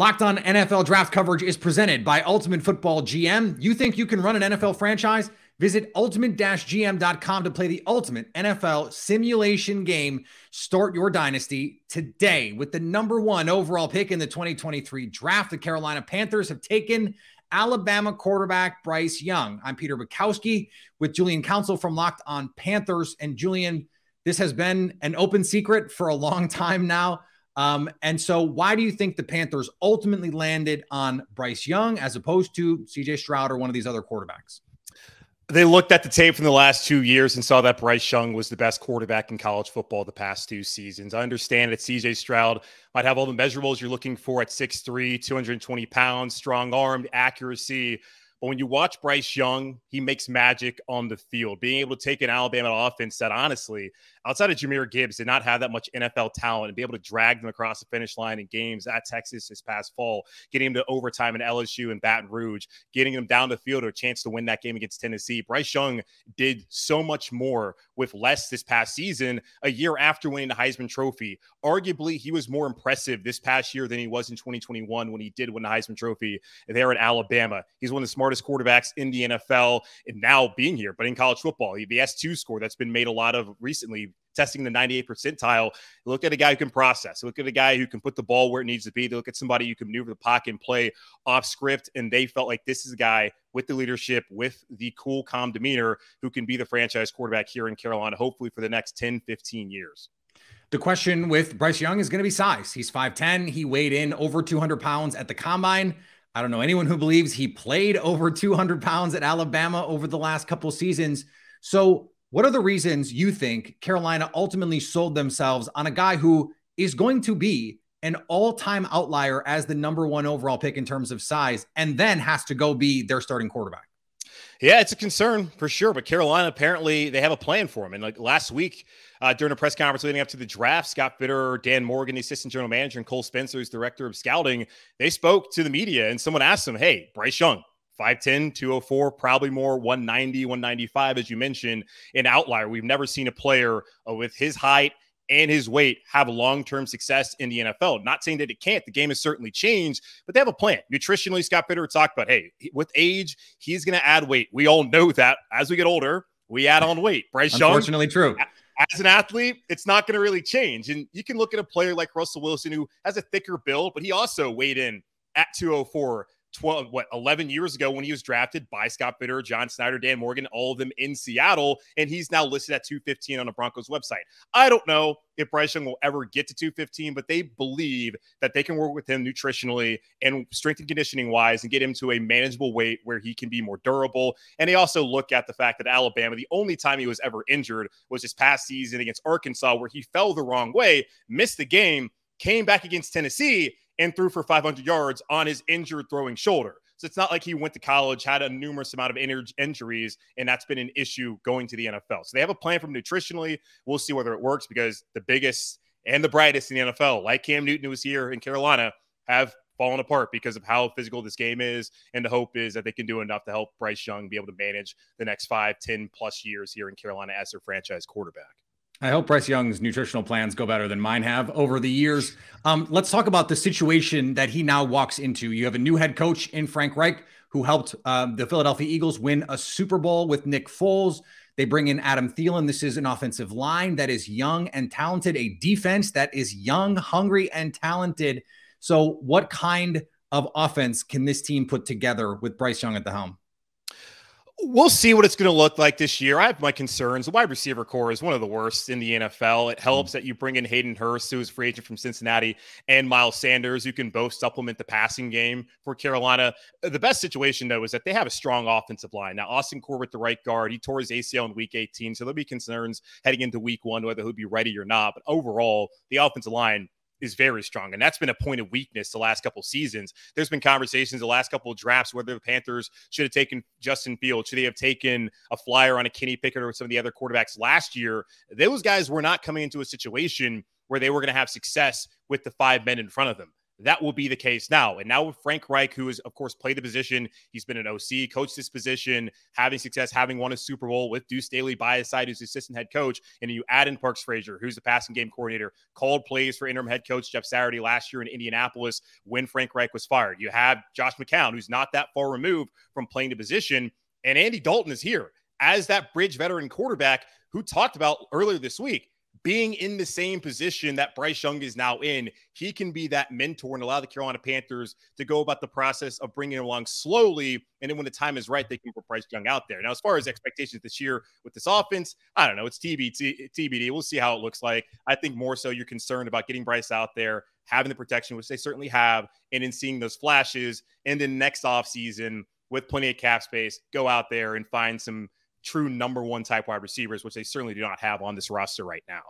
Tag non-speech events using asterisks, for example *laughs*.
Locked on NFL draft coverage is presented by Ultimate Football GM. You think you can run an NFL franchise? Visit ultimate-gm.com to play the ultimate NFL simulation game. Start your dynasty today with the number one overall pick in the 2023 draft. The Carolina Panthers have taken Alabama quarterback Bryce Young. I'm Peter Bukowski with Julian Council from Locked on Panthers. And Julian, this has been an open secret for a long *laughs* time now. Um, and so, why do you think the Panthers ultimately landed on Bryce Young as opposed to CJ Stroud or one of these other quarterbacks? They looked at the tape from the last two years and saw that Bryce Young was the best quarterback in college football the past two seasons. I understand that CJ Stroud might have all the measurables you're looking for at 6'3, 220 pounds, strong armed, accuracy. But when you watch Bryce Young, he makes magic on the field. Being able to take an Alabama offense that honestly, outside of Jahmyr Gibbs, did not have that much NFL talent and be able to drag them across the finish line in games at Texas this past fall, getting them to overtime in LSU and Baton Rouge, getting them down the field or a chance to win that game against Tennessee. Bryce Young did so much more with less this past season, a year after winning the Heisman Trophy. Arguably, he was more impressive this past year than he was in 2021 when he did win the Heisman Trophy there at Alabama. He's one of the smartest quarterbacks in the NFL and now being here, but in college football, the S2 score that's been made a lot of recently testing the 98 percentile. Look at a guy who can process. Look at a guy who can put the ball where it needs to be. They look at somebody who can maneuver the pocket and play off script. And they felt like this is a guy with the leadership, with the cool, calm demeanor who can be the franchise quarterback here in Carolina, hopefully for the next 10, 15 years. The question with Bryce Young is going to be size. He's 5'10. He weighed in over 200 pounds at the combine. I don't know anyone who believes he played over 200 pounds at Alabama over the last couple seasons. So, what are the reasons you think Carolina ultimately sold themselves on a guy who is going to be an all time outlier as the number one overall pick in terms of size and then has to go be their starting quarterback? Yeah, it's a concern for sure. But Carolina apparently they have a plan for him. And like last week uh, during a press conference leading up to the draft, Scott Fitterer, Dan Morgan, the assistant general manager, and Cole Spencer, who's director of scouting, they spoke to the media and someone asked them, Hey, Bryce Young, 5'10, 204, probably more 190, 195, as you mentioned, an outlier. We've never seen a player uh, with his height and his weight have long term success in the NFL. Not saying that it can't. The game has certainly changed, but they have a plan. Nutritionally, Scott Fitterer talked about hey, with age, he's going to add weight. We all know that as we get older, we add on weight. Bryce Unfortunately, true. As an athlete, it's not going to really change. And you can look at a player like Russell Wilson, who has a thicker build, but he also weighed in at 204 12, what, 11 years ago when he was drafted by Scott Fitterer, John Schneider, Dan Morgan, all of them in Seattle. And he's now listed at 215 on the Broncos website. I don't know if Bryce Young will ever get to 215, but they believe that they can work with him nutritionally and strength and conditioning wise and get him to a manageable weight where he can be more durable. And they also look at the fact that Alabama, the only time he was ever injured was his past season against Arkansas, where he fell the wrong way, missed the game, came back against Tennessee and threw for 500 yards on his injured throwing shoulder. So it's not like he went to college, had a numerous amount of injuries, and that's been an issue going to the NFL. So they have a plan from nutritionally. We'll see whether it works because the biggest and the brightest in the NFL, like Cam Newton, who was here in Carolina, have fallen apart because of how physical this game is. And the hope is that they can do enough to help Bryce Young be able to manage the next five, 10 plus years here in Carolina as their franchise quarterback. I hope Bryce Young's nutritional plans go better than mine have over the years. Um, let's talk about the situation that he now walks into. You have a new head coach in Frank Reich who helped um, the Philadelphia Eagles win a Super Bowl with Nick Foles. They bring in Adam Thielen. This is an offensive line that is young and talented, a defense that is young, hungry, and talented. So, what kind of offense can this team put together with Bryce Young at the helm? We'll see what it's going to look like this year. I have my concerns. The wide receiver corps is one of the worst in the NFL. It helps that you bring in Hayden Hurst, who is free agent from Cincinnati, and Miles Sanders, who can both supplement the passing game for Carolina. The best situation, though, is that they have a strong offensive line. Now, Austin Corbett, the right guard, he tore his ACL in week 18, so there'll be concerns heading into week one whether he'll be ready or not. But overall, the offensive line is very strong. And that's been a point of weakness the last couple seasons. There's been conversations the last couple drafts whether the Panthers should have taken Justin Fields, should they have taken a flyer on a Kenny Pickett or some of the other quarterbacks last year. Those guys were not coming into a situation where they were going to have success with the five men in front of them. That will be the case now. And now with Frank Reich, who has, of course, played the position, he's been an OC, coached this position, having success, having won a Super Bowl with Deuce Staley by his side, who's assistant head coach. And you add in Parks Frazier, who's the passing game coordinator, called plays for interim head coach Jeff Saturday last year in Indianapolis when Frank Reich was fired. You have Josh McCown, who's not that far removed from playing the position. And Andy Dalton is here as that bridge veteran quarterback who talked about earlier this week being in the same position that Bryce Young is now in, he can be that mentor and allow the Carolina Panthers to go about the process of bringing along slowly. And then when the time is right, they can put Bryce Young out there. Now, as far as expectations this year with this offense, I don't know. It's TBT, TBD. We'll see how it looks like. I think more so you're concerned about getting Bryce out there, having the protection, which they certainly have, and then seeing those flashes. And then next offseason, with plenty of cap space, go out there and find some true number one type wide receivers, which they certainly do not have on this roster right now.